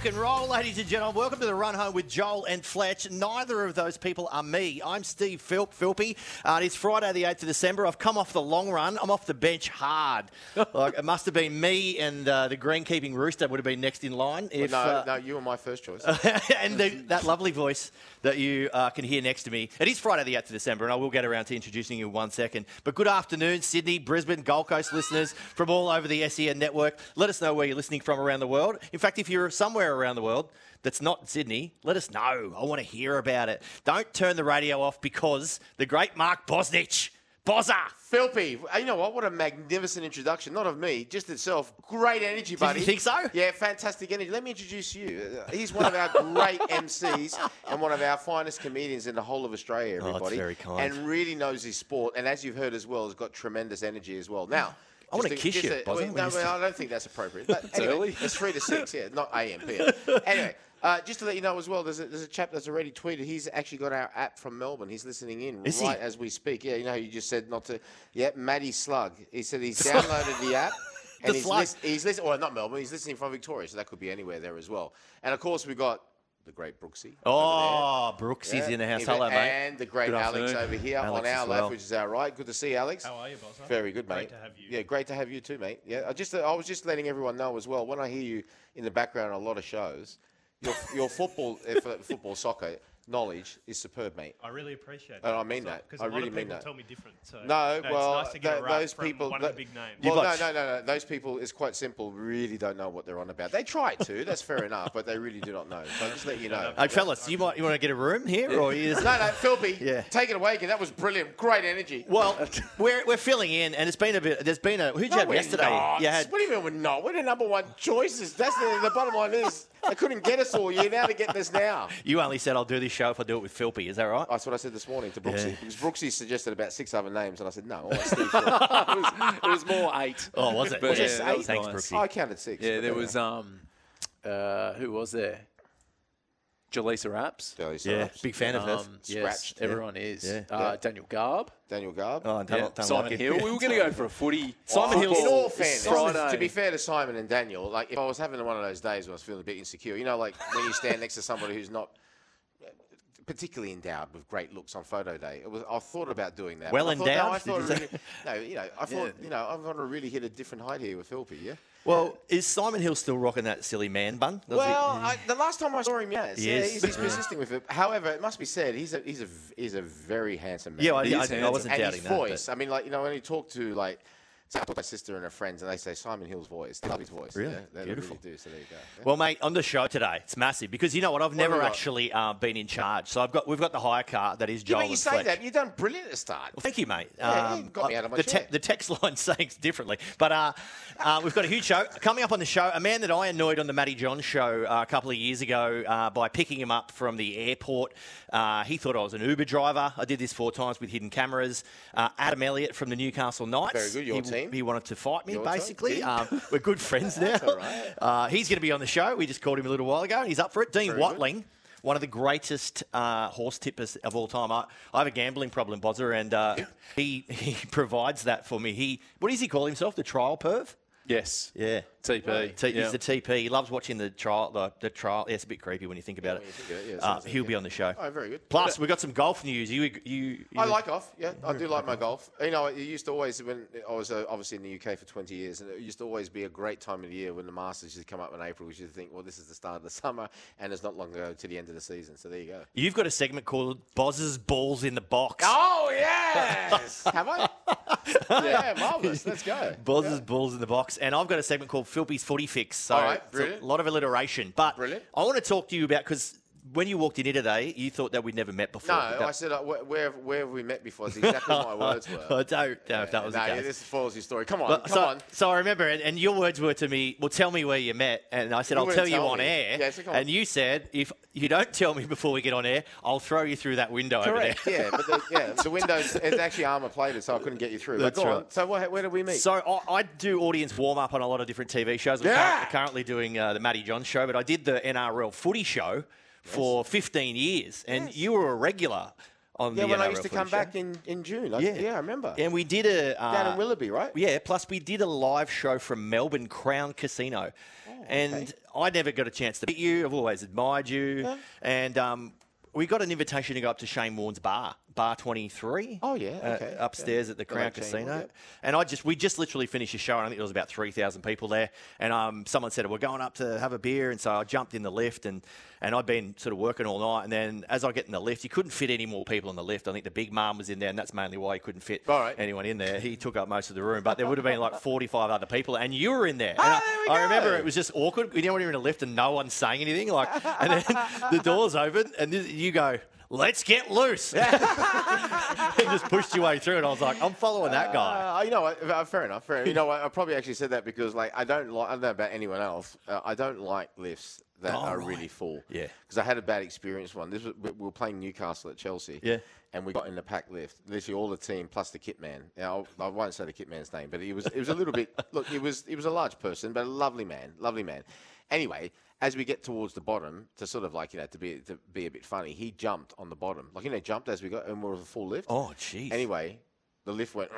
Rock and roll, ladies and gentlemen. Welcome to the run home with Joel and Fletch. Neither of those people are me. I'm Steve Philp, Philpy. Uh, it is Friday, the 8th of December. I've come off the long run. I'm off the bench hard. like, it must have been me and uh, the greenkeeping rooster would have been next in line. If, no, uh, no, you were my first choice. and the, that lovely voice that you uh, can hear next to me. It is Friday, the 8th of December, and I will get around to introducing you in one second. But good afternoon, Sydney, Brisbane, Gold Coast listeners from all over the SEN network. Let us know where you're listening from around the world. In fact, if you're somewhere around the world that's not Sydney, let us know. I want to hear about it. Don't turn the radio off because the great Mark Bosnich, Bozza, Philpy, you know what? What a magnificent introduction. Not of me, just itself. Great energy, buddy. you think so? Yeah, fantastic energy. Let me introduce you. Uh, He's one of our great MCs and one of our finest comedians in the whole of Australia, Oh, that's everybody. very kind. And really knows his sport. And as you've heard as well, has got tremendous energy as well. Now, I wanna kiss you, a- well, No, well, I don't think that's appropriate. But anyway, It's three to six, yeah, not AM, PM. Anyway. Uh, just to let you know as well, there's a, there's a chap that's already tweeted. He's actually got our app from Melbourne. He's listening in Is he? right as we speak. Yeah, you know, you just said not to. Yeah, Matty Slug. He said he's downloaded the app. And The he's, he's listening, well, not Melbourne, he's listening from Victoria, so that could be anywhere there as well. And of course, we've got the great Brooksy. Oh, Brooks is Yeah, in the house. even- Hello, mate. And the great Good Alex afternoon. over here Alex on our as left, which is our right. Good to see you, Alex. How are you, Bozza? Very good, mate. Great to have you. Yeah, great to have you too, mate. Yeah, I just I was just letting everyone know as well. When I hear you in the background on a lot of shows, your your football, uh, football, soccer knowledge is superb, mate. I really appreciate that. And. I mean that. Because I a lot really of mean people that. tell me different. So No, it's well, nice to get tho- a those from people. one tho- of the big names. You've Well, got- no, no, no, no. Those people, it's quite simple. Really don't know what they're on about. They try to. That's fair enough, but they really do not know. So just let you know. Hey, fellas, you might you want to get a room here, or you just... No, no, Philby. Yeah. Take it away again. That was brilliant. Great energy. Well, we're, we're filling in, and it's been a bit. There's been a. Who'd you No, have yesterday? not. You had What do you mean we're not? We're the number one choices. That's the, the bottom line is they couldn't get us all year. Now they're getting us now. You only said I'll do this show if I do it with Philpy. Is that right? That's what I said this morning to Brooksy. Yeah. Because Brooksy suggested about six other names, and I said, no, I Steve it, was, it was more eight. Oh, was it? But Yeah, yeah, that that was was Thanks, nice. Brooksy. I counted six. Yeah, there anyway. was um, uh, who was there? Jaleesa Apps. Daily Yeah, Soaps. big fan of hers. Um, yes, Scratched, yeah. everyone is. Yeah. Uh, Daniel Garb. Daniel Garb. Oh, don't, Yeah. don't Simon like. Hill. We were going to go for a footy. Simon football Hill's- in all fairness, Friday. to be fair to Simon and Daniel, like if I was having one of those days where I was feeling a bit insecure, you know, like when you stand next to somebody who's not particularly endowed with great looks on photo day, it was I thought about doing that. Well but I thought, no, endowed, I thought you really, no, you know, I thought, you know, I want to really hit a different height here with Philpy, yeah. Well, uh, is Simon Hill still rocking that silly man bun? Does he- Well, I, the last time I saw him, yes, He yeah, he's, he's persisting with it. However, it must be said, he's a he's a he's a very handsome man. yeah, I, I, is I handsome. wasn't and doubting his that. voice. but- I mean, like you know, when you talk to like, so I to my sister and her friends, and they say Simon Hill's voice. They love his voice. Really? Yeah, they Beautiful. really do. So there you go. Yeah. Well, mate, on the show today, it's massive because you know what? I've never actually uh, been in charge. So I've got we've got the hire car that is Yeah, Joel but you say Fletch. that you've done brilliant at the start. Well, thank you, mate. Yeah, you got me out of my the, chair. the text line saying differently. But uh, uh, we've got a huge show. Coming up on the show, a man that I annoyed on the Matty John show uh, a couple of years ago uh, by picking him up from the airport. Uh, he thought I was an Uber driver. I did this four times with hidden cameras. Uh, Adam Elliott from the Newcastle Knights. Very good, your he, team. He wanted to fight me, Your basically. Um, we're good friends now. right. uh, he's going to be on the show. We just called him a little while ago. He's up for it. Dean Very good. Watling one of the greatest uh, horse tippers of all time. I, I have a gambling problem, Bozzer, and uh, he he provides that for me. He what does he call himself? The trial perv. Yes. Yeah. TP. T- yeah. He's the TP. He loves watching the trial. The, the trial. Yeah, it's a bit creepy when you think about when you it. think it, yeah, uh, like he'll it. be on the show. Oh, very good. Plus, we've got some golf news. You, you, you I like golf. Yeah, I do like my golf. You know, it used to always when I was uh, obviously in the UK for 20 years, and it used to always be a great time of the year when the Masters used to come up in April. We used think, well, this is the start of the summer, and it's not long ago to the end of the season. So there you go. You've got a segment called Boz's Balls in the Box. Oh yes, have I? yeah, marvelous. Let's go. Boz's Balls in the Box. And I've got a segment called Philpy's Footy Fix. So All right, it's a lot of alliteration. But Brilliant. I want to talk to you about, because when you walked in here today, you thought that we'd never met before. No, That- I said, uh, where, where, where have we met before? That's exactly what my words were. I don't know if that was no, the case. this spoils your story. Come on, But- come so, on. so I remember, and, and your words were to me, "Well, tell me where you met," and I said, You "I'll tell you tell on me. air." Yeah, so come on. and you said, "If you don't tell me before we get on air, I'll throw you through that window Correct. over there." Yeah, but the, yeah, the windows it's actually armor plated, so I couldn't get you through. That's go on. right. So where, where did we meet? So I, I do audience warm up on a lot of different TV shows. I'm Yeah. cur- currently doing uh, the Matty John show, but I did the NRL footy show for 15 years, and Yes. you were a regular on the yeah, when I used to come show. back in, in June. I, Yeah. yeah, I remember. and we did a uh, Down in Willoughby, right? Yeah, plus we did a live show from Melbourne Crown Casino. Oh, And I never got a chance to meet you. I've always admired you. And um, we got an invitation to go up to Shane Warne's bar, Bar 23. Oh, yeah, uh, okay, upstairs yeah. at the Crown like Casino. Warne, yep. And I just we just literally finished the show, and I think there was about 3,000 people there. And um, someone said, We're going up to have a beer. And so I jumped in the lift, and, and I'd been sort of working all night. And then as I get in the lift, you couldn't fit any more people in the lift. I think the big mum was in there, and that's mainly why you couldn't fit right. anyone in there. He took up most of the room, but there would have been like 45 other people, and you were in there. And Oh, I, there we I remember it was just awkward. You know when you're in a lift and no one's saying anything, like, and then the doors open, and this, you go. Let's get loose. and just pushed your way through, and I was like, I'm following that guy. Uh, you know what? uh, Fair enough. Fair enough. You know what? I probably actually said that because, like, I don't like. I don't know about anyone else. Uh, I don't like lifts that Oh, are right. really full. Yeah. Because I had a bad experience one. This was we we were playing Newcastle at Chelsea. Yeah. And we got in the pack lift. Literally all the team plus the kit man. Now I won't say the kit man's name, but he was. It was a little bit. Look, he was. He was a large person, but a lovely man. Lovely man. Anyway. As we get towards the bottom, to sort of like you know to be to be a bit funny, he jumped on the bottom, like you know jumped as we got, and we were a full lift. Oh, jeez. Anyway, the lift went,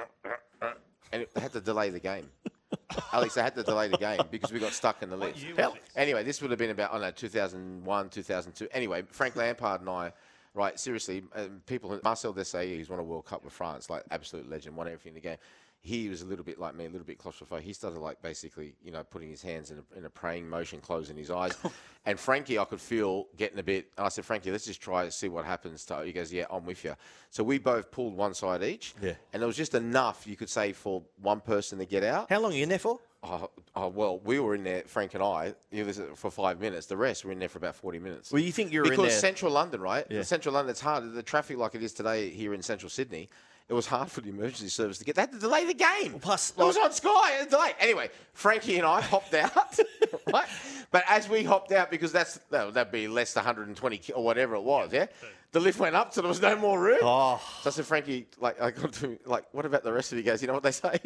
and it had to delay the game. Alex, they had to delay the game because we got stuck in the lift. Hell. Anyway, this would have been about, I don't know, 2001, 2002. Anyway, Frank Lampard and I, right, seriously, um, people, Marcel Desailly, he's won a World Cup with France, like absolute legend, won everything in the game. He was a little bit like me, a little bit claustrophobic. He started like basically, you know, putting his hands in a, in a praying motion, closing his eyes. and Frankie, I could feel getting a bit. And I said, Frankie, let's just try to see what happens. To, he goes, Yeah, I'm with you. So we both pulled one side each. Yeah. And it was just enough, you could say, for one person to get out. How long are you in there for? Oh, oh, well, we were in there, Frank and I, uh, for five minutes. The rest were in there for about 40 minutes. Well, you think you were in because there- central London, right? Yeah. Central London, it's hard. The traffic like it is today here in central Sydney, it was hard for the emergency service to get. They had to delay the game. plus, it was on Sky. It delay. Anyway, Frankie and I hopped out, right? But as we hopped out, because that's that'd be less than 120 or whatever it was, yeah. The lift went up, so there was no more room. Oh. So I said, Frankie, like, I got to, like, what about the rest of you guys? You know what they say?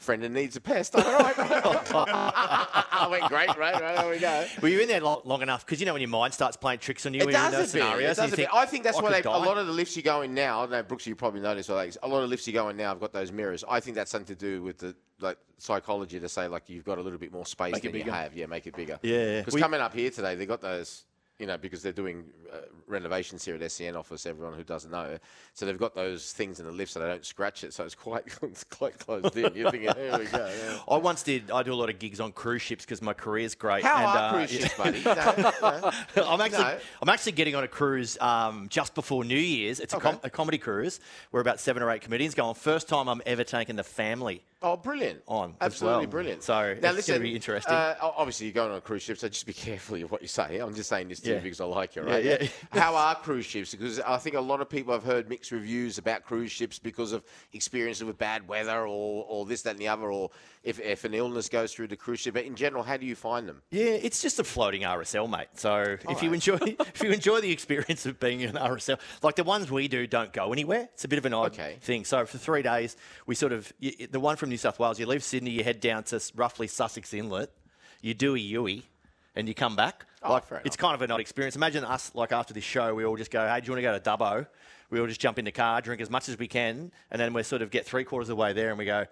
Friend and needs a pest. All right, I went great, right? Right, there we go. Were you in there long, long enough? Because you know when your mind starts playing tricks on you It when in does those a bit. Scenarios, and does you a bit. think, I think that's I why they, a lot of the lifts you go in now. I don't know, Brooks, you probably noticed. Alex, a lot of lifts you go in now have got those mirrors. I think that's something to do with the like psychology to say like you've got a little bit more space than you bigger. have. Yeah, make it bigger. Yeah. Because We- coming up here today, they got those. You know, because they're doing uh, renovations here at SEN office. Everyone who doesn't know, so they've got those things in the lift so they don't scratch it. So it's quite it's quite closed in. You're thinking, here we go. yeah." I once did. I do a lot of gigs on cruise ships because my career's great. How and, are uh, cruise ships, buddy? No, no. I'm actually No. I'm actually getting on a cruise um, just before New Year's. It's a, com- Okay. a comedy cruise. We're about seven or eight comedians going. First time I'm ever taking the family. Oh, brilliant! On absolutely well. brilliant. So now it's gonna listen, be interesting. Uh, obviously, you're going on a cruise ship, so just be careful of what you say. I'm just saying this to Yeah. you because I like you, Yeah, right? yeah. How are cruise ships? Because I think a lot of people have heard mixed reviews about cruise ships because of experiences with bad weather or, or this, that, and the other, or if, if an illness goes through the cruise ship. But in general, how do you find them? Yeah, it's just a floating RSL, mate. So if you enjoy if you enjoy the experience of being an RSL, like the ones we do don't go anywhere. It's a bit of an odd Okay. thing. So for three days, we sort of y- the one from New South Wales, you leave Sydney, you head down to roughly Sussex Inlet, you do a Yui, and you come back. Oh, like it's kind of an odd experience. Imagine us like after this show, we all just go, "Hey, do you want to go to Dubbo?" We all just jump in the car, drink as much as we can, and then we sort of get three quarters of the way there, and we go.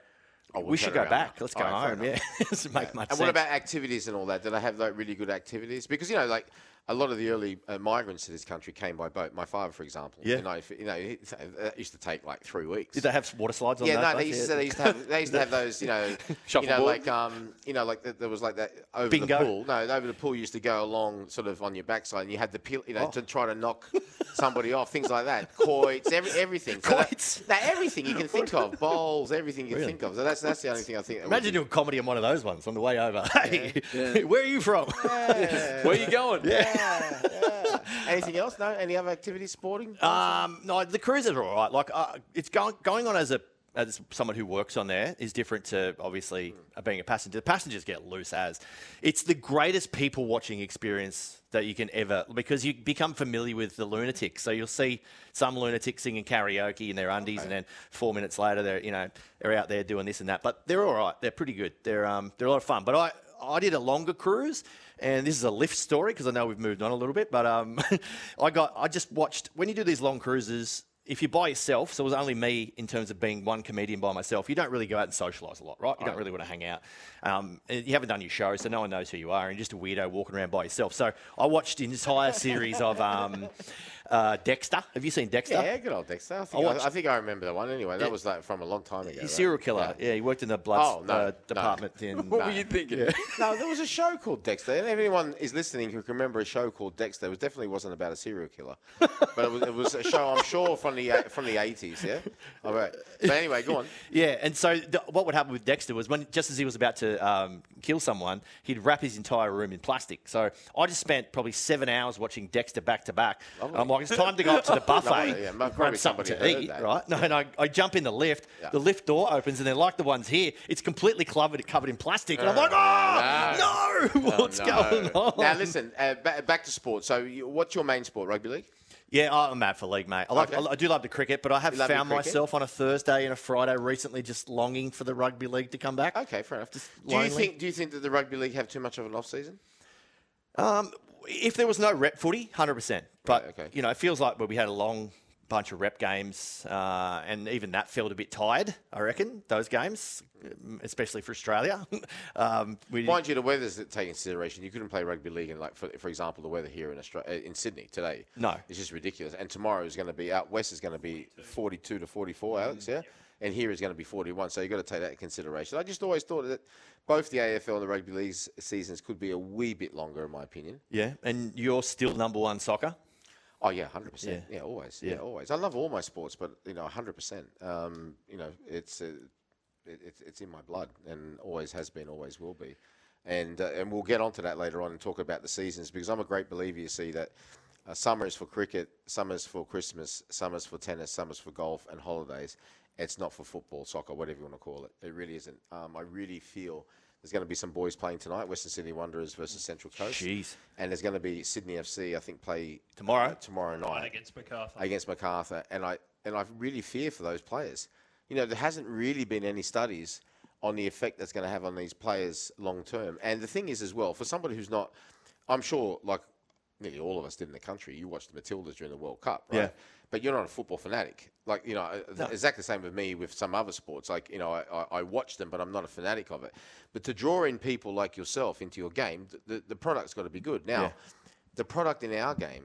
Oh, we'll we should go back. Let's go right, home. Yeah, make much And sense. what about activities and all that? Do they have like really good activities? Because you know, like a lot of the early uh, migrants to this country came by boat. My father, for example, Yeah. you know, if, you know, he- that used to take like three weeks. Did they have water slides on Yeah, no, they used, to, they used to have they used to have those, you know, you know, like um, you know, like the, there was like that over Bingo. the pool. No, over the pool used to go along sort of on your backside, and you had the peel, you know, to try to knock somebody off, things like that, quoits, every, everything. So that- no, everything you can think of, bowls, everything you can Really? think of. So that's that's the only thing I think. that Imagine doing comedy on one of those ones on the way over. Hey, where are you from? Where are you going? Yeah, Yeah, yeah. Anything else? No. Any other activities? Sporting? Um, no, the cruises are all right. Like uh, it's going going on as a as someone who works on there is different to obviously uh, being a passenger. The passengers get loose as it's the greatest people watching experience that you can ever because you become familiar with the lunatics. So you'll see some lunatics singing karaoke in their undies, and then four minutes later they're you know they're out there doing this and that. But they're all right. They're pretty good. They're um they're a lot of fun. But I I did a longer cruise, and this is a lift story because I know we've moved on a little bit. But um, I got I just watched when you do these long cruises. If you're by yourself, so it was only me in terms of being one comedian by myself, you don't really go out and socialise a lot, right? You don't really want to hang out. Um, and you haven't done your show, so no one knows who you are, and you're just a weirdo walking around by yourself. So I watched the entire series of um, uh, Dexter. Have you seen Dexter? Yeah, good old Dexter. I think I, watched- I think I remember that one anyway. That was like from a long time ago. He's right? serial killer. Yeah. he worked in the blood Oh, no, uh, no. department in. What were you thinking? No, there was a show called Dexter. And if anyone is listening who can remember a show called Dexter, it definitely wasn't about a serial killer, but it was, it was a show I'm sure from the uh, from the 80s. Yeah. All right. But anyway, go on. Yeah, and so th- what would happen with Dexter was when just as he was about to um, kill someone, he'd wrap his entire room in plastic. So I just spent probably seven hours watching Dexter back to back. I'm like, it's time to go up to the buffet, Lovely, yeah, grab something to eat, that. right? No, and I, I jump in the lift. Yeah. The lift door opens, and they're like the ones here. It's completely covered covered in plastic, and I'm like, Uh, oh no, what's No. going on? Now listen, uh, ba- back to sport. So, you, what's your main sport? Rugby league. Yeah, I'm mad for league, mate. I, like, Okay. I, I do love the cricket, but I have You love your found myself on a Thursday and a Friday recently just longing for the rugby league to come back. Okay, fair enough. Do lonely. you think Do you think that the rugby league have too much of an off season? Um, if there was no rep footy, hundred percent. But Right, okay. you know, it feels like we had a long bunch of rep games, uh, and even that felt a bit tired. I reckon those games, um, especially for Australia. um, we, Mind you, the weather's taken consideration. You couldn't play rugby league in, like, for, for example, the weather here in Australia, in Sydney today. No. it's just ridiculous. And tomorrow is going to be out west is going to be 42 to 44, Alex. Yeah, and here is going to be 41. So you have got to take that into consideration. I just always thought that both the AFL and the rugby league seasons could be a wee bit longer, in my opinion. yeah, and you're still number one soccer. Oh yeah, hundred percent. Yeah. Always. Yeah. Yeah. always. I love all my sports, but you know, hundred percent. Um, you know, it's uh, it, it's it's in my blood, and always has been, always will be. And uh, and we'll get onto that later on and talk about the seasons because I'm a great believer. You see that. Uh, summer is for cricket, summer's for Christmas, summer's for tennis, summer's for golf, and holidays. It's not for football, soccer, whatever you want to call it. It really isn't. Um, I really feel there's going to be some boys playing tonight. Western Sydney Wanderers versus Central Coast. Jeez. And there's going to be Sydney FC, I think, play Tomorrow? uh, tomorrow night against MacArthur. against Macarthur, and I and I really fear for those players. You know, there hasn't really been any studies on the effect that's going to have on these players long term. And the thing is, as well, for somebody who's not, I'm sure, like nearly all of us did in the country, you watched the Matildas during the World Cup, right? Yeah. But you're not a football fanatic. Like, you know, uh, exactly the same with me with some other sports. Like, you know, I, I, I watch them, but I'm not a fanatic of it. But to draw in people like yourself into your game, th- the, the product's got to be good. Now, Yeah. the product in our game,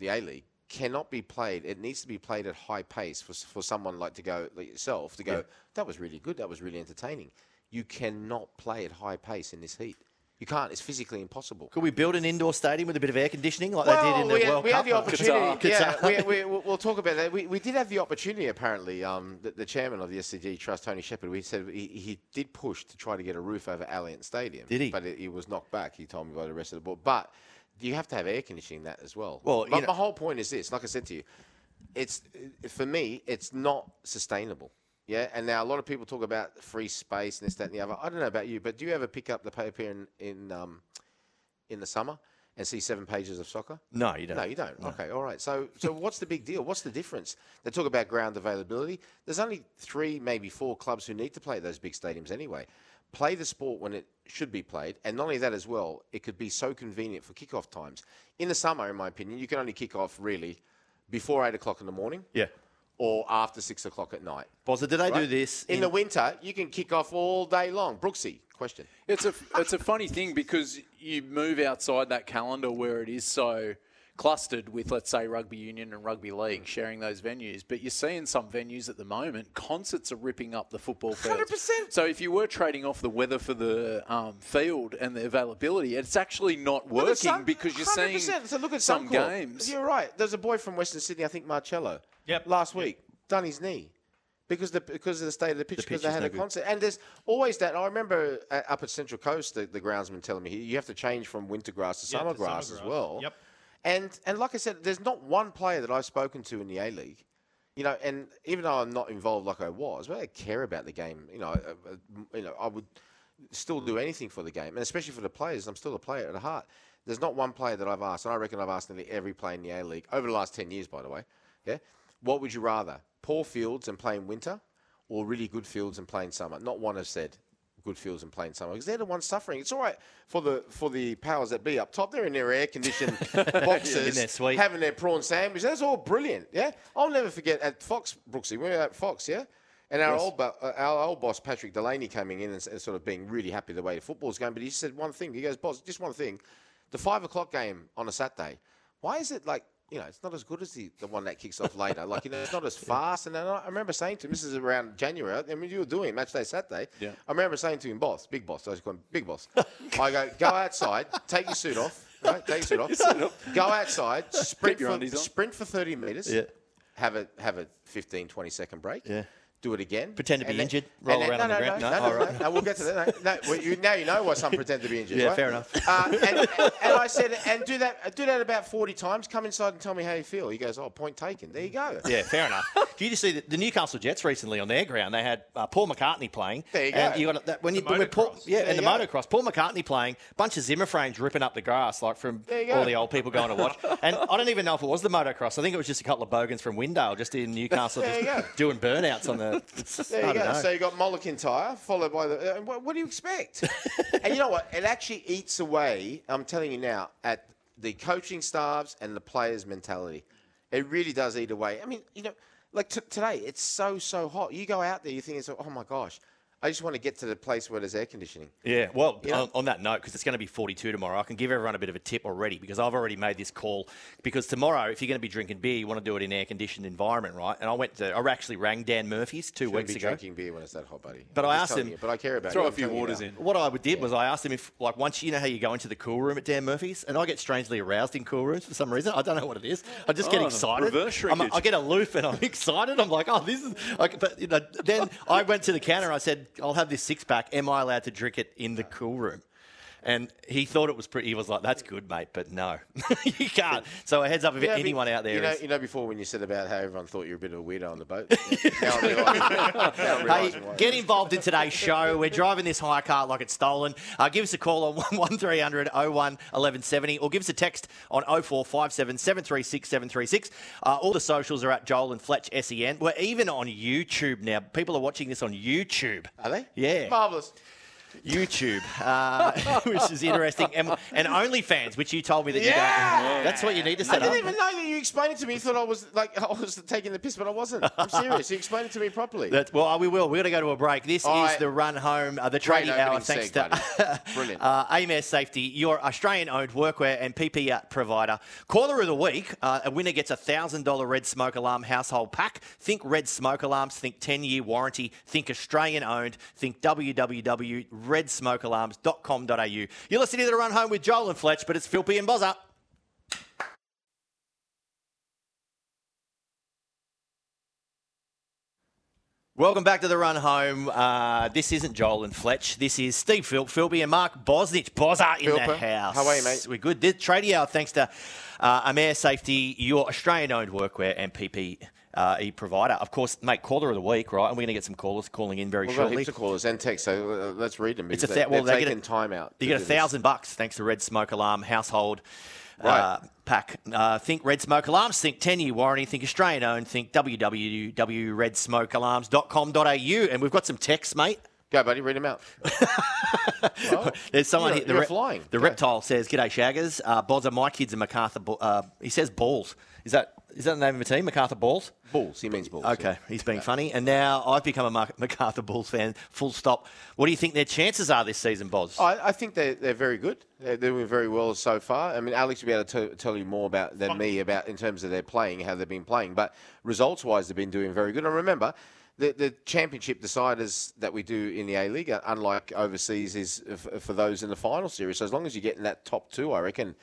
the A League, cannot be played. It needs to be played at high pace for, for someone like to go like yourself to go. That was really good. That was really entertaining. You cannot play at high pace in this heat. You can't. It's physically impossible. Could we build an indoor stadium with a bit of air conditioning like they did in the we, had, World we Cup? had the opportunity. Yeah, Qatar. we, we, we'll we'll talk about that. We, we did have the opportunity. Apparently, um, the, the chairman of the SCG Trust, Tony Shepherd, we said he, he did push to try to get a roof over Allianz Stadium. Did he? But it, he was knocked back. He told me by the rest of the board. But you have to have air conditioning that as well. Well, you but know- my whole point is this. Like I said to you, it's for me, it's not sustainable. Yeah, and now a lot of people talk about free space and this, that, and the other. I don't know about you, but do you ever pick up the paper in in um, in the summer and see seven pages of soccer? No, you don't. No, you don't. Okay, all right. So, so what's the big deal? What's the difference? They talk about ground availability. There's only three, maybe four clubs who need to play at those big stadiums anyway. Play the sport when it should be played, and not only that as well, it could be so convenient for kickoff times. In the summer, in my opinion, you can only kick off really before eight o'clock in the morning Yeah. Or after six o'clock at night. Bozza, did they do this in, the winter? You can kick off all day long. Brooksy, question. It's a it's a funny thing because you move outside that calendar where it is so clustered with let's say rugby union and rugby league sharing those venues but you're seeing some venues at the moment concerts are ripping up the football field 100%. so if you were trading off the weather for the um, field and the availability it's actually not working Sun- because you're 100%. seeing so look at some Suncorp. games You're right. There's a boy from Western Sydney, I think Marcello. Yep. Last week, done his knee. Because the because of the state of the pitch, because pitch they had no a good. concert, and there's always that. I remember uh, up at Central Coast, the, the groundsman telling me you have to change from winter grass to Yeah, summer to summer grass as grass. well. Yep. And and like I said, there's not one player that I've spoken to in the A League, you know, and even though I'm not involved like I was, but I care about the game. You know, uh, uh, you know, I would still do anything for the game, and especially for the players. I'm still a player at heart. There's not one player that I've asked, and I reckon I've asked nearly every player in the A League over the last ten years, by the way. Yeah, what would you rather, poor fields and play in winter, or really good fields and play in summer? Not one has said good fields and play in summer because they're the ones suffering. It's all right for the for the powers that be up top. They're in their air conditioned boxes, their having their prawn sandwich. That's all brilliant. Yeah, I'll never forget at Fox Brooksy. We were at Fox, yeah. And our old bo- uh, our old boss Patrick Delaney coming in and, and sort of being really happy the way the football's going, but he said one thing. He goes, "Boss, just one thing. The five o'clock game on a Saturday. Why is it like you know it's not as good as the, the one that kicks off later? Like you know it's not as fast." And I I remember saying to him, "This is around January. I mean, you were doing match day Saturday. Yeah. I remember saying to him, boss, big boss. I was going, big boss. I go, go outside, take your suit off, right? Take your suit off. Go outside, sprint your for, sprint for 30 metres. Yeah. Have a have a 15, 20 second break. Yeah. Do it again. Pretend to be and then- injured, and roll then- around no, on the no, ground. No, No? no, All no, right. no, we'll get to that. No, no, well, you, now you know why some pretend to be injured. Yeah, right? fair enough. Uh, and, and I said, and do that, do that about 40 times. Come inside and tell me how you feel. He goes, oh, point taken. There you go. Yeah, fair enough. Did you just see the, the Newcastle Jets recently on their ground? They had uh, Paul McCartney playing. There you and go. You got that when you The when Paul, yeah, There and the go. motocross. Paul McCartney playing. Bunch of Zimmer frames ripping up the grass like from all the old people going to watch. and I don't even know if it was the motocross. I think it was just a couple of bogans from Windale just in Newcastle just doing burnouts on the. There you go. know. So you got Mulligan tyre, followed by the. Uh, what, what do you expect? and you know what? It actually eats away. I'm telling you now at the coaching staffs and the players' mentality. It really does eat away. I mean, you know, like t- today, it's so so hot. You go out there, you think it's oh my gosh. I just want to get to the place where there's air conditioning. Yeah, well, Yeah. on, on that note, because it's going to be 42 tomorrow, I can give everyone a bit of a tip already because I've already made this call. Because tomorrow, if you're going to be drinking beer, you want to do it in an air conditioned environment, right? And I went to, I actually rang Dan Murphy's 2 Shouldn't weeks be ago. drinking beer when it's that hot, buddy. But I'm I asked him- you, but I care about Throw you. a I'm few telling waters in. What I would did was I asked him if, like, once you know how you go into the cool room at Dan Murphy's, and I get strangely aroused in cool rooms for some reason. I don't know what it is. I just get Oh, excited. reverse I'm- I get a loop and I'm excited. I'm like, oh, this is. Like, but you know, then I went to the counter. and I said, I'll have this six pack. Am I allowed to drink it in the cool room? And he thought it was pretty. He was like, "That's good, mate," but no, you can't. So a heads up if You know, anyone be- out there You know, is- you know, before when you said about how everyone thought you were a bit of a weirdo on the boat. now I'm realising- now I'm Hey, get involved in today's show. We're driving this hire car like it's stolen. Uh, give us a call on 1300 01 1170 or give us a text on 0457 736 736. Uh, all the socials are at Joel and Fletch SEN. We're even on YouTube now. People are watching this on YouTube. Are they? Yeah. Marvellous. YouTube, uh, which is interesting. And, and OnlyFans, which you told me that you Yeah. don't. That's what you need to I set up. didn't even know that you explained it to me. You thought I was like I was taking the piss, but I wasn't. I'm serious. You explained it to me properly. That, well, we will. We're going to go to a break. This All is right. the run home, uh, the trading hour, thanks to. Brilliant. uh, AMS Safety, your Australian-owned workwear and PPE provider. Caller of the week, uh, a winner gets a $1,000 Red Smoke Alarm household pack. Think Red Smoke Alarms, think 10-year warranty, think Australian-owned, think www.redsmokealarms.com.au. You're listening to The Run Home with Joel and Fletch, but it's Philpy and Bozza. Welcome back to the run home. Uh, this isn't Joel and Fletch. This is Steve Phil, Philby and Mark Bosnich. Bozza in the Philpa, house. how are you, mate? We're good. This tradie hour thanks to uh, Safety, your Australian-owned workwear and PPE uh, provider. Of course, mate, caller of the week, right? And we're going to get some callers calling in very We've got shortly. heaps of callers and texts, so uh, let's read them. It's a they- well, they've they get taken a- time out. You get a thousand bucks thanks to Red Smoke Alarm household. Uh, pack. Uh, think Red Smoke Alarms. Think 10 year warranty. Think Australian owned. Think www.redsmokealarms.com.au. And we've got some texts, mate. Go, buddy, read them out. There's someone You're- here. The, you're flying. the Go. reptile says, "G'day Shaggers. Uh, Bodza, my kids are Macarthur. Ba- Uh, he says balls. Is that is that the name of a team? Macarthur Balls. Bulls. He means bulls. Okay, he's being funny. And now I've become a Mar- Macarthur Bulls fan. Full stop. What do you think their chances are this season, Boz? I, I think they're, they're very good. They're doing very well so far. I mean, Alex will be able to t- tell you more about than me about in terms of their playing, how they've been playing. But results-wise, they've been doing very good. And remember, the, the championship deciders that we do in the A League, unlike overseas, is f- for those in the final series. So as long as you get in that top two, I reckon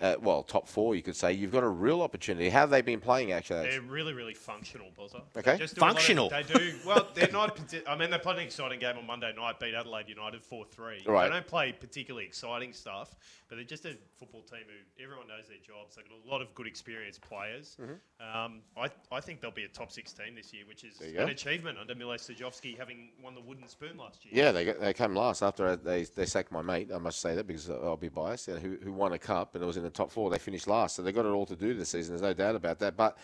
uh, well, top four, you could say, you've got a real opportunity. How have they been playing, actually? They're really, really functional, Bozza. Okay. They just do of- Functional. they do. Well, they're not. I mean, they played an exciting game on Monday night, beat Adelaide United 4 3. Right. They don't play particularly exciting stuff, but they're just a football team who everyone knows their jobs. They've got a lot of good experienced players. Um, I, I think they'll be a top six team this year, which is an go. achievement under Mile Sterjovski having won the Wooden Spoon last year. Yeah, they they came last after they they sacked my mate. I must say that because I'll be biased. Who, who won a cup and it was in the top four. They finished last, so they got it all to do this season. There's no doubt about that. But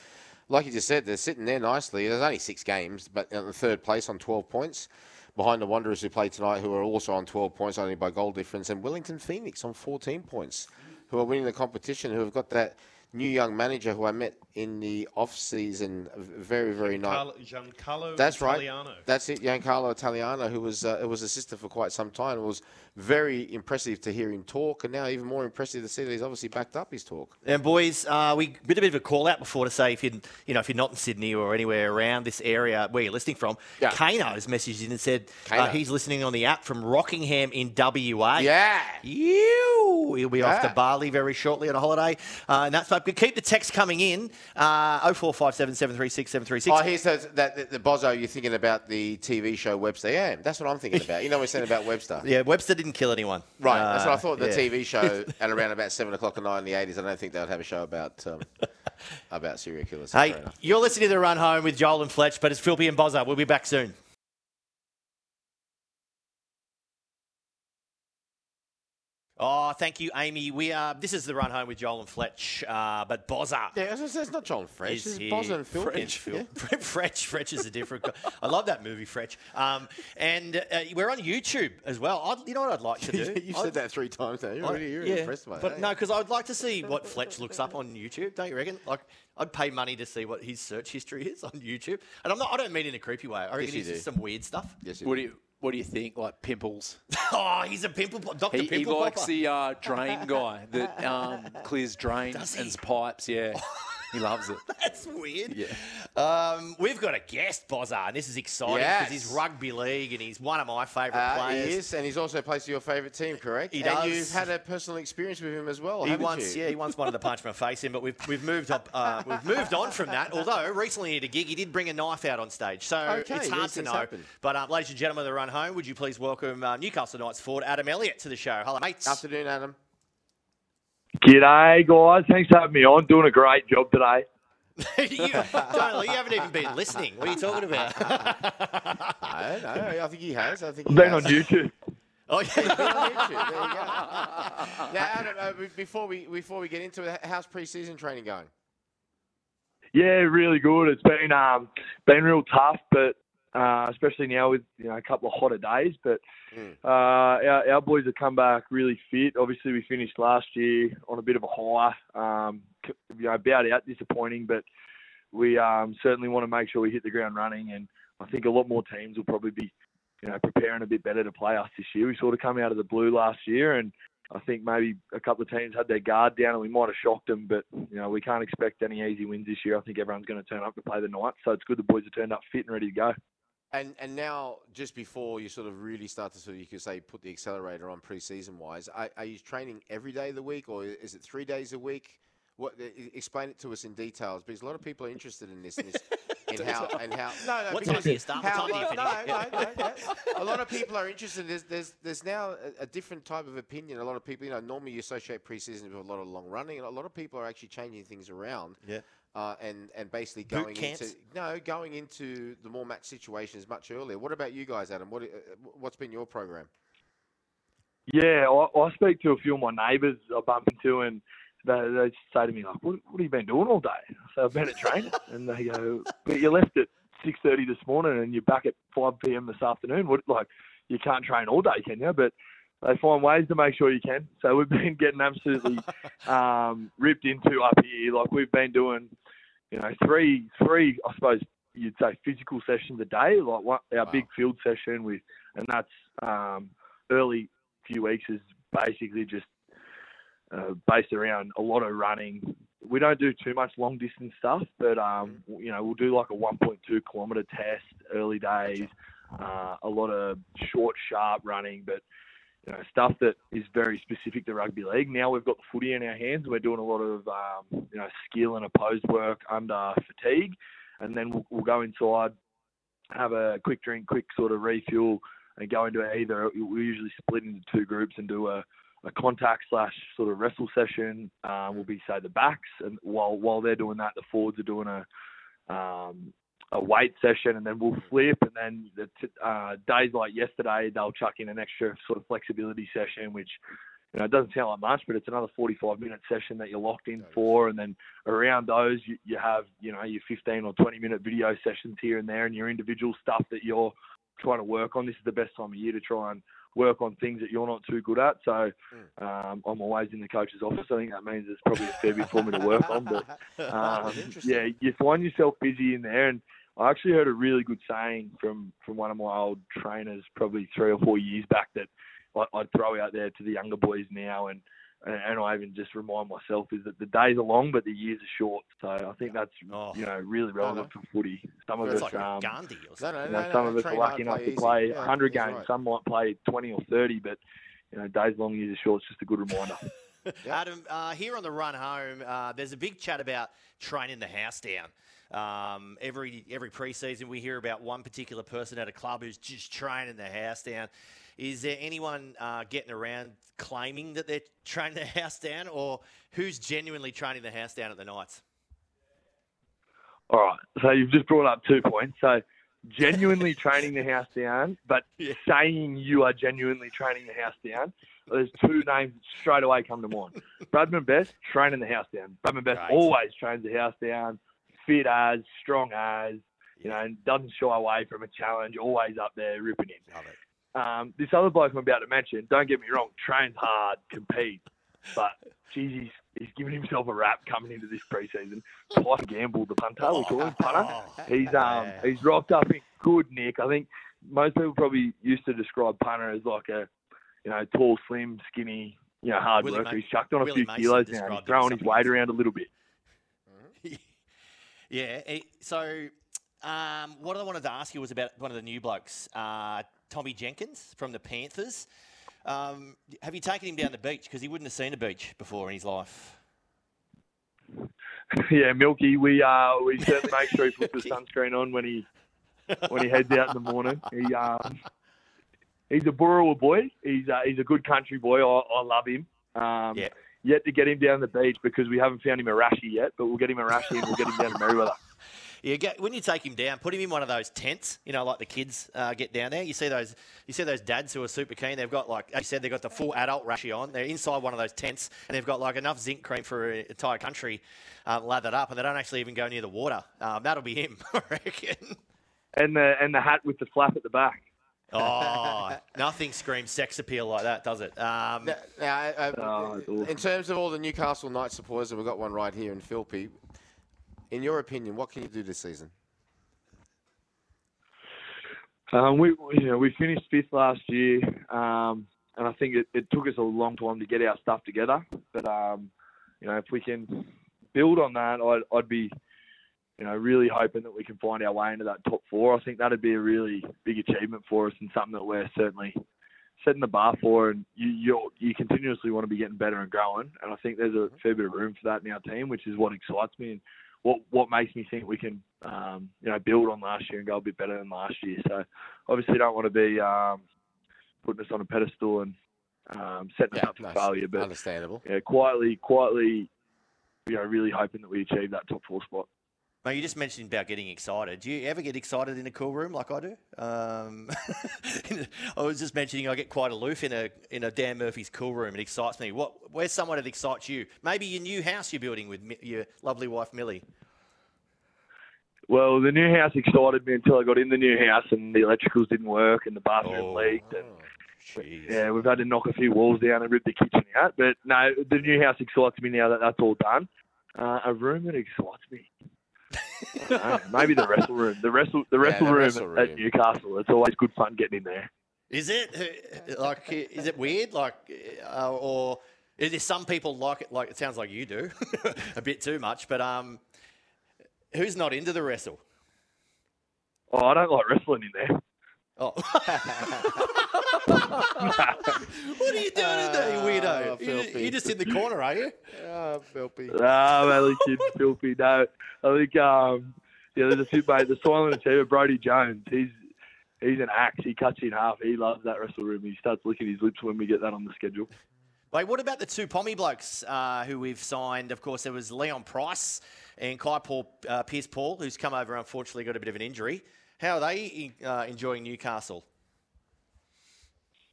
like you just said, they're sitting there nicely. There's only six games, but in the third place on 12 points. Behind the Wanderers who play tonight, who are also on 12 points, only by goal difference, and Wellington Phoenix on 14 points, who are winning the competition, who have got that new young manager who I met in the off season. Very, very nice. Carlo, Giancarlo That's right. That's it, Giancarlo Italiano, who was uh, was assistant for quite some time. Was very impressive to hear him talk, and now even more impressive to see that he's obviously backed up his talk. And boys, uh, we did a bit of a call out before to say if you you know if you're not in Sydney or anywhere around this area where you're listening from, Yeah. Kano's messaged in and said uh, he's listening on the app from Rockingham in WA. Yeah. You. He'll be off to Bali very shortly on a holiday, uh, and that's but keep the text coming in. Uh, oh four five seven seven three six seven three six. Oh, here's the, that the, the Bozo. You're thinking about the TV show Webster? Yeah, that's what I'm thinking about. You know, we're saying about Webster. Yeah, Webster didn't kill anyone. Right, that's what I Uh, thought. The yeah. TV show at around about seven o'clock at night in the '80s. I don't think they would have a show about um, about serial killers. Hey, you're listening to the Run Home with Joel and Fletch, but it's Philby and Bozza. We'll be back soon. Oh, thank you, Amy. We are. This is the Run Home with Joel and Fletch, uh, but Bozza. Yeah, as I said, it's not Joel Fresh. is It's here. And Phil. Fretch, Yeah. Fretch, Fretch is a different. guy. I love that movie, Fretch. Um, and uh, we're on YouTube as well. I'd, you know what I'd like to do? You've I'd- said that three times now. You're, I- really, you're yeah, impressed by but that. no, because I would like to see what Fletch looks up on YouTube. Don't you reckon? Like, I'd pay money to see what his search history is on YouTube. And I'm not. I don't mean in a creepy way. I reckon Yes, you it's do. just some weird stuff. Yes, you What do you What do you think? Like pimples? oh, he's a pimple. po- Doctor He, he Pimple likes Popper. the uh, drain guy that um, clears drains Does he? and pipes. Yeah, he loves it. That's weird. Yeah. Um, we've got a guest, Bozza, and this is exciting because he's rugby league and he's one of my favourite Uh, players. he is, and he's also plays for your favourite team, correct? He does. and you've had a personal experience with him as well, He haven't once, you? yeah, he once wanted to punch my face in, but we've we've moved up, uh, we've moved on from that. Although recently at a gig, he did bring a knife out on stage, so Okay, it's hard these to things know. happen. But uh, ladies and gentlemen, of the run home, would you please welcome uh, Newcastle Knights forward Adam Elliott to the show? Hello, mates. Afternoon, Adam. G'day, guys. Thanks for having me on. Doing a great job today. you, don't, you haven't even been listening. What are you talking about? No, no, I think he has. I think he I've been has. on YouTube. oh, He's been yeah. on YouTube. There you go. now, Adam, uh, be- before we before we get into it, how's pre-season training going? Yeah, really good. It's been um been real tough, but uh, especially now with you know a couple of hotter days. But Mm. uh, our, our boys have come back really fit. Obviously, we finished last year on a bit of a high. Um, you know, about out disappointing, but we um, certainly want to make sure we hit the ground running. And I think a lot more teams will probably be you know preparing a bit better to play us this year. We sort of come out of the blue last year and. I think maybe a couple of teams had their guard down and we might have shocked them, but you know we can't expect any easy wins this year. I think everyone's going to turn up to play the Knights, so it's good the boys have turned up fit and ready to go. And and now, just before you sort of really start to sort of you could say put the accelerator on pre-season wise, are, are you training every day of the week or is it three days a week? What explain it to us in details because a lot of people are interested in this. In, this, in how and how no no What time do you start? What time do you finish? no, no, no, no. A lot of people are interested. There's there's there's now a, a different type of opinion. A lot of people, you know, normally you associate preseason with a lot of long running, and a lot of people are actually changing things around. Yeah. Uh, and and basically going into no going into the more match situations much earlier. What about you guys, Adam? What uh, what's been your program? Yeah, I, I speak to a few of my neighbours I bump into, and they, they say to me like, "What, what have you been doing all day?" I say, "I've been at training," and they go, "But you left at six thirty this morning, and you're back at five p.m. this afternoon. What like you can't train all day, can you?" But they find ways to make sure you can. So we've been getting absolutely um, ripped into up here. Like we've been doing, you know, three, three, I suppose you'd say physical sessions a day. Like one, our Wow. big field session with, and that's um, early few weeks is basically just uh, based around a lot of running. We don't do too much long distance stuff, but um, you know we'll do like a 1.2 kilometer test early days. Uh, a lot of short, sharp running, but you know, stuff that is very specific to rugby league. Now we've got the footy in our hands. We're doing a lot of um, you know skill and opposed work under fatigue, and then we'll, we'll go inside, have a quick drink, quick sort of refuel, and go into either. We usually split into two groups and do a, a contact slash sort of wrestle session. Um, will be say the backs, and while while they're doing that, the forwards are doing a um, a weight session, and then we'll flip. And then the t- uh, days like yesterday, they'll chuck in an extra sort of flexibility session, which you know it doesn't sound like much, but it's another 45 minute session that you're locked in for. And then around those, you, you have you know your 15 or 20 minute video sessions here and there, and your individual stuff that you're trying to work on. This is the best time of year to try and work on things that you're not too good at. So um, I'm always in the coach's office. I think that means there's probably a fair bit for me to work on. But um, yeah, you find yourself busy in there. And I actually heard a really good saying from from one of my old trainers, probably three or four years back, that I, I'd throw out there to the younger boys now and. And and I even just remind myself is that the days are long, but the years are short. So I think that's Oh. you know really relevant for footy. Some of us, like um, Gandhi or something. no, you know, no, some of us are lucky enough to easy. play Yeah, 100 games. right. Some might play 20 or 30, but you know, days long, years are short. It's just a good reminder. Adam, uh, here on the run home, uh, there's a big chat about training the house down. Um, every every preseason, we hear about one particular person at a club who's just training the house down. Is there anyone uh, getting around claiming that they're training the house down, or who's genuinely training the house down at the Knights? All right. So you've just brought up two points. So genuinely training the house down, but saying you are genuinely training the house down. There's two names that straight away come to mind. Bradman Best, training the house down. Bradman Best Right. always trains the house down, fit as, strong as, you know, and doesn't shy away from a challenge, always up there ripping it. Um, this other bloke I'm about to mention, don't get me wrong, trains hard, compete, but geez, he's, he's given himself a rap coming into this preseason. Tyson Gamble, the punter, we call him punter. He's um he's rocked up in good nick. I think most people probably used to describe punter as like a you know tall, slim, skinny, you know hard Willie worker. He's chucked on a Willie few Mason kilos now. He's throwing his weight around a little bit. Yeah. So, um, what I wanted to ask you was about one of the new blokes, uh, Tommy Jenkins from the Panthers. Um, have you taken him down the beach? Because he wouldn't have seen a beach before in his life. yeah, Milky. We uh we certainly make sure he puts the sunscreen on when he when he heads out in the morning. He um he's a Burrawa boy. He's uh, he's a good country boy. I, I love him. Um, Yeah. Yet to get him down the beach because we haven't found him a rashy yet, but we'll get him a rashy and we'll get him down to Merewether. Yeah, get, when you take him down, put him in one of those tents. You know, like the kids uh, get down there. You see those, you see those dads who are super keen. They've got like, as you said, they've got the full adult rashy on. They're inside one of those tents, and they've got like enough zinc cream for an entire country uh, lathered up, and they don't actually even go near the water. Um, that'll be him, I reckon. And the and the hat with the flap at the back. Oh, nothing screams sex appeal like that, does it? Um, Now, now, uh, Oh, it's in terms of all the Newcastle Knights supporters, we've got one right here in Philpy. In your opinion, what can you do this season? Um, we you know we finished fifth last year, um, and I think it, it took us a long time to get our stuff together. But um, you know if we can build on that, I'd, I'd be you know really hoping that we can find our way into that top four. I think that'd be a really big achievement for us and something that we're certainly setting the bar for. And you you you continuously want to be getting better and growing. And I think there's a fair bit of room for that in our team, which is what excites me and what what makes me think we can um, you know build on last year and go a bit better than last year. So obviously don't want to be um, putting us on a pedestal and um, setting us up for nice. failure, but Understandable. yeah, quietly, quietly, you know, really hoping that we achieve that top four spot. Mate, you just mentioned about getting excited. Do you ever get excited in a cool room like I do? Um, I was just mentioning I get quite aloof in a in a Dan Murphy's cool room. It excites me. What? Where's someone that excites you? Maybe your new house you're building with Mi- your lovely wife Millie. Well, the new house excited me until I got in the new house and the electricals didn't work and the bathroom Oh. leaked and Jeez. yeah, we've had to knock a few walls down and rip the kitchen out. But no, the new house excites me now that that's all done. Uh, a room that excites me. I don't know, maybe the wrestle room. The wrestle, the wrestle, the room, wrestle at. Newcastle. It's always good fun getting in there. Is it like? Is it weird? Like, uh, or is there some people like it? Like it sounds like you do, a bit too much. But um, who's not into the wrestle? Oh, I don't like wrestling in there. Oh. what are you doing in there, you Ah, weirdo? you, you're just in the corner, are you? Ah, filthy. Ah, I'm only kidding, filthy. No, I think um, yeah, there's a few mate. The silent achiever, Brodie Jones. He's he's an axe. He cuts you in half. He loves that wrestle room. He starts licking his lips when we get that on the schedule. Wait, what about the two Pommy blokes uh, who we've signed? Of course, there was Leon Pryce and Kai Paul, uh, Pearce-Paul, who's come over, unfortunately, got a bit of an injury. How are they uh, enjoying Newcastle?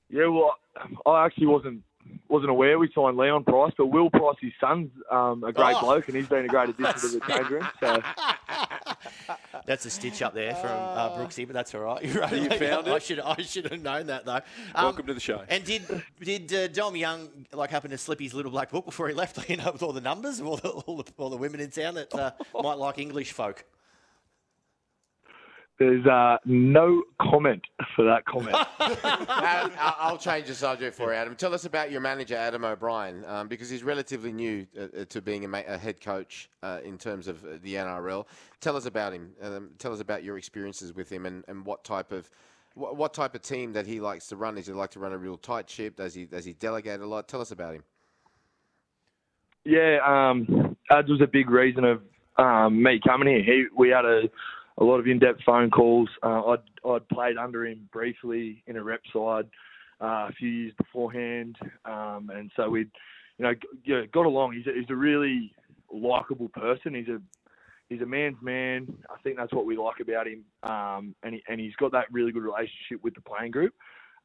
Yeah, well, I actually wasn't wasn't aware we signed Leon Pryce, but Will Pryce, his son's um, a great Oh. bloke, and he's been a great addition to the change room. So That's a stitch up there from uh, Brooksy, but that's all right. You're right. You found I it? should I should have known that though. Um, Welcome to the show. And did did uh, Dom Young like happen to slip his little black book before he left? You know, with all the numbers of all the all the, all the women in town that uh, might like English folk. There's uh, no comment for that comment. Adam, I- I'll change the subject for you, Adam. Tell us about your manager, Adam O'Brien, um, because he's relatively new uh, uh, to being a, ma- a head coach uh, in terms of uh, the NRL. Tell us about him. Um, tell us about your experiences with him and, and what type of what, what type of team that he likes to run. Does he like to run a real tight ship? Does he does he delegate a lot? Tell us about him. Yeah, um, Ads was a big reason of um, me coming here. He, we had a, a lot of in-depth phone calls. Uh, I'd, I'd played under him briefly in a rep side uh, a few years beforehand, um, and so we'd, you know, yeah, got along. He's a, he's a really likable person. He's a he's a man's man. I think that's what we like about him, um, and he, and he's got that really good relationship with the playing group.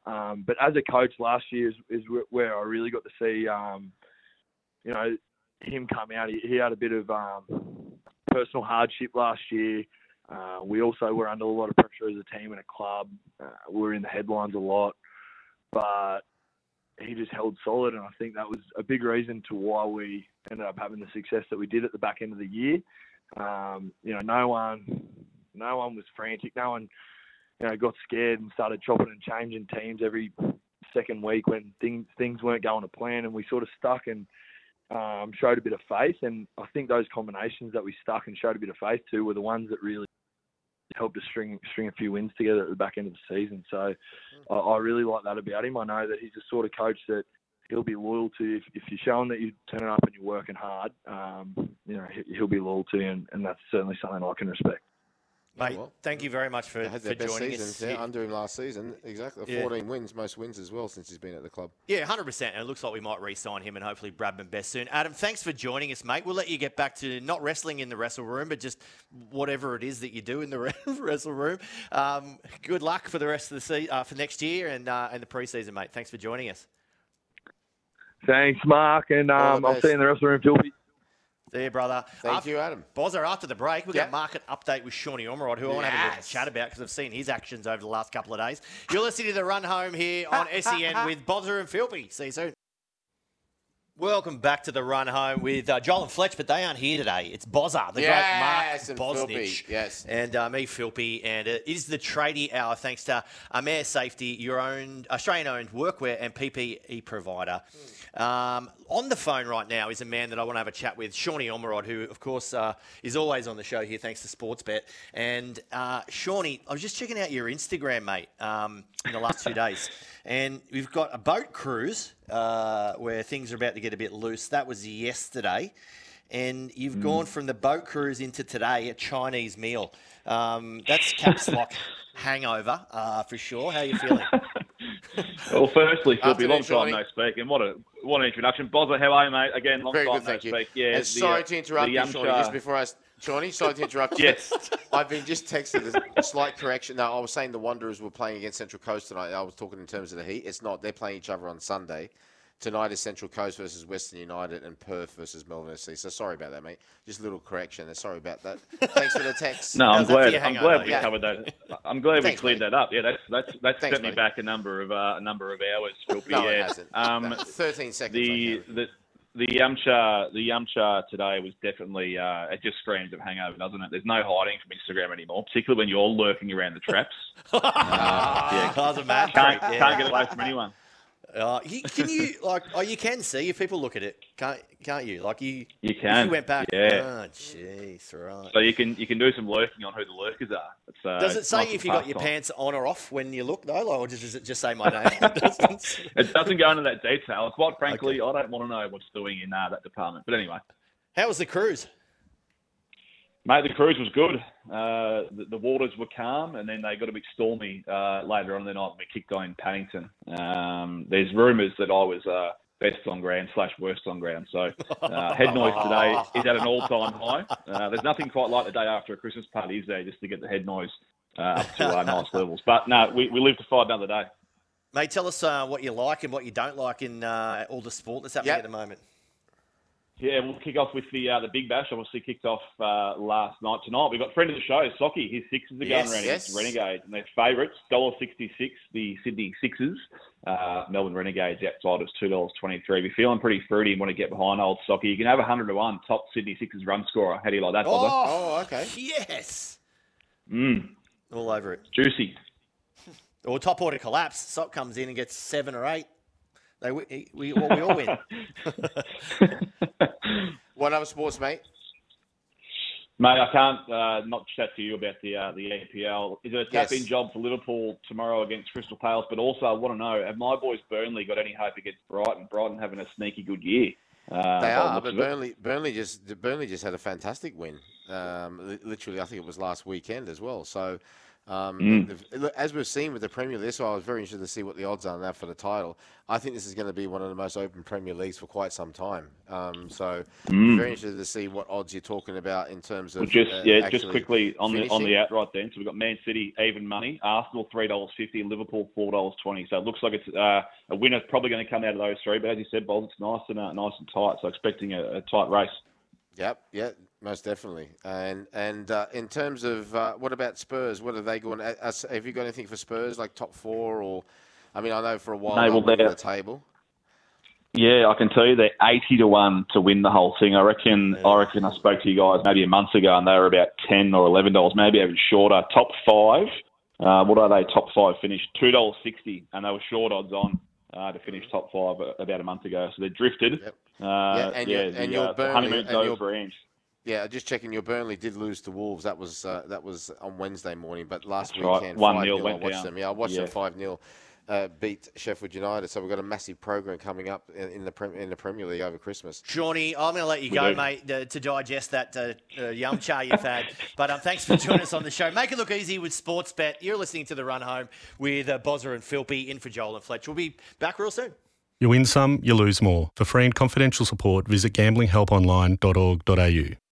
Um, but as a coach last year is, is where I really got to see, um, you know, him come out. He, he had a bit of um, personal hardship last year. Uh, we also were under a lot of pressure as a team and a club. Uh, we were in the headlines a lot, but he just held solid, and I think that was a big reason to why we ended up having the success that we did at the back end of the year. Um, you know, no one, no one was frantic. No one, you know, got scared and started chopping and changing teams every second week when things things weren't going to plan, and we sort of stuck and um, showed a bit of faith. And I think those combinations that we stuck and showed a bit of faith to were the ones that really helped us string string a few wins together at the back end of the season. So I, I really like that about him. I know that he's the sort of coach that he'll be loyal to if, if you're showing that you're turning up and you're working hard. Um, you know, he- he'll be loyal to you, and, and that's certainly something I can respect. Mate, well, thank you very much for, They had for best joining season us. yeah, under him last season. Exactly, Yeah. 14 wins, most wins as well since he's been at the club. Yeah, hundred percent. And it looks like we might re-sign him and hopefully Bradman Best soon. Adam, thanks for joining us, mate. We'll let you get back to not wrestling in the wrestle room, but just whatever it is that you do in the wrestle room. Um, good luck for the rest of the se- uh, for next year and uh, and the preseason, mate. Thanks for joining us. Thanks, Mark, and um, I'll see you in the rest of the room, Philby. You, brother. Thank After- you, Adam. Bozza, after the break, we've Yeah. got market update with Shawnee Ormerod, who I want to have a little chat about because I've seen his actions over the last couple of days. You're listening to the run home here on SEN with Bozza and Philby. See you soon. Welcome back to the run home with uh, Joel and Fletch, but they aren't here today. It's Bozza, the Yes, great and Mark Philby, Bosnich. yes. And uh, me, Philpy. And it is the tradie hour thanks to Amer Safety, your own Australian owned workwear and PPE provider. Um, on the phone right now is a man that I want to have a chat with, Shawnee Ormerod, who, of course, uh, is always on the show here thanks to Sportsbet. And uh, Shawnee, I was just checking out your Instagram, mate, um, in the last two days. And we've got a boat cruise uh, where things are about to get a bit loose. That was yesterday. And you've gone from the boat cruise into today, a Chinese meal. Um, that's caps lock hangover uh, for sure. How are you feeling? Well, firstly, Afternoon, Philby, long time no speak, and what a what an introduction. Bozza, how are you, mate? Again, long Very time good, thank no you. speak. Yeah, and the, sorry uh, to interrupt the you, yum cha- Shawnee, just before I... s- Shawnee, sorry to interrupt you. Yes. I've been just texted a slight correction. No, I was saying the Wanderers were playing against Central Coast tonight. I was talking in terms of the heat. It's not. They're playing each other on Sunday. Tonight is Central Coast versus Western United and Perth versus Melbourne FC. So sorry about that, mate. Just a little correction. there. Sorry about that. Thanks for the text. No, I'm How's glad. I'm hangover? glad we Yeah. covered that. I'm glad Thanks, we cleared mate. that up. Yeah, that's that's that's Thanks, set me mate. back a number of uh, a number of hours. Philby. No, it hasn't. Um, No, 13 seconds. The the the yum cha the yum cha today was definitely uh, it just screams of hangover, doesn't it? There's no hiding from Instagram anymore, particularly when you're lurking around the traps. yeah, cause a mad Can't treat, yeah. can't get away from anyone. Uh, you, can you like? Oh, you can see if people look at it, can't can't you? Like you, You can. you went back. Yeah. Oh, jeez, right. So you can you can do some lurking on who the lurkers are. It's, uh, Does it say nice if you got your pants on or off when you look though, or does it just say my name? It doesn't go into that detail. Quite frankly, I don't want to know what's doing in uh, that department. But anyway, How was the cruise? Mate, the cruise was good. Uh, the, the waters were calm, and then they got a bit stormy uh, later on in the night we kicked on in Paddington. Um, there's rumours that I was uh, best on ground slash worst on ground. So uh, head noise today is at an all-time high. Uh, there's nothing quite like the day after a Christmas party, is there, just to get the head noise uh, up to uh, nice levels. But no, we, we live to fight another day. Mate, tell us uh, what you like and what you don't like in uh, all the sport that's happening Yep. at the moment. Yeah, we'll kick off with the uh, the Big Bash. Obviously, kicked off uh, last night. Tonight, we've got friend of the show, Socky. His Sixers are Yes, going around yes. against Renegades, and their favourites, dollar sixty six. The Sydney Sixers, uh, Melbourne Renegades outside is two dollars twenty three. If you're feeling pretty fruity and want to get behind old Socky, you can have a hundred to one top Sydney Sixers run scorer. How do you like that, Bobber? Oh, okay. Yes. Mm, All over it. juicy. Or top order collapse. Sock comes in and gets seven or eight. They we, we, well, we all win. What other sports, mate? Mate, I can't uh, not chat to you about the uh, the EPL. Is it a tap in Yes. job for Liverpool tomorrow against Crystal Palace? But also, I want to know: Have my boys Burnley got any hope against Brighton? Brighton having a sneaky good year. Uh, They are, but it. Burnley, Burnley just Burnley just had a fantastic win. Um, literally, I think it was last weekend as well. So, um, Mm. as we've seen with the Premier League, so I was very interested to see what the odds are now for the title. I think this is going to be one of the most open Premier Leagues for quite some time. Um, so, very interested to see what odds you're talking about in terms of Mm. Well, just uh, yeah, just quickly on the on the outright then. So we've got Man City even money, Arsenal three dollars fifty, Liverpool four dollars twenty. So it looks like it's uh, a winner probably going to come out of those three. But as you said, Bob, it's nice and uh, nice and tight. So expecting a, a tight race. Yep, yeah, most definitely. And and uh, in terms of uh, what about Spurs? What are they going? Uh, have you got anything for Spurs, like top four, or? I mean, I know for a while No, they well, were on they're- the table. Yeah, I can tell you they're eighty to one to win the whole thing. I reckon. I reckon I spoke to you guys maybe a month ago, and they were about ten or eleven dollars, maybe even shorter. Top five. Uh, what are they? Top five finished two dollars sixty, and they were short odds on uh, to finish top five about a month ago. So they drifted. Yep. Uh, Yeah, and your- the, and your uh, Burnley- honeymoon's and over your- Ange. Yeah, just checking. Your Burnley did lose to Wolves. That was uh, that was on Wednesday morning, but last That's right. weekend 1-0 5-0, I went watched down. them. Yeah, I watched Yeah. them five 0 uh, beat Sheffield United. So we've got a massive program coming up in, in the Prem- in the Premier League over Christmas. Johnny, I'm going to let you We go, do. mate, uh, to digest that uh, uh, yum cha you've had. But um, thanks for joining us on the show. Make it look easy with Sportsbet. You're listening to The Run Home with uh, Bozza and Philpy in for Joel and Fletch. We'll be back real soon. You win some, you lose more. For free and confidential support, visit gamblinghelponline.org.au.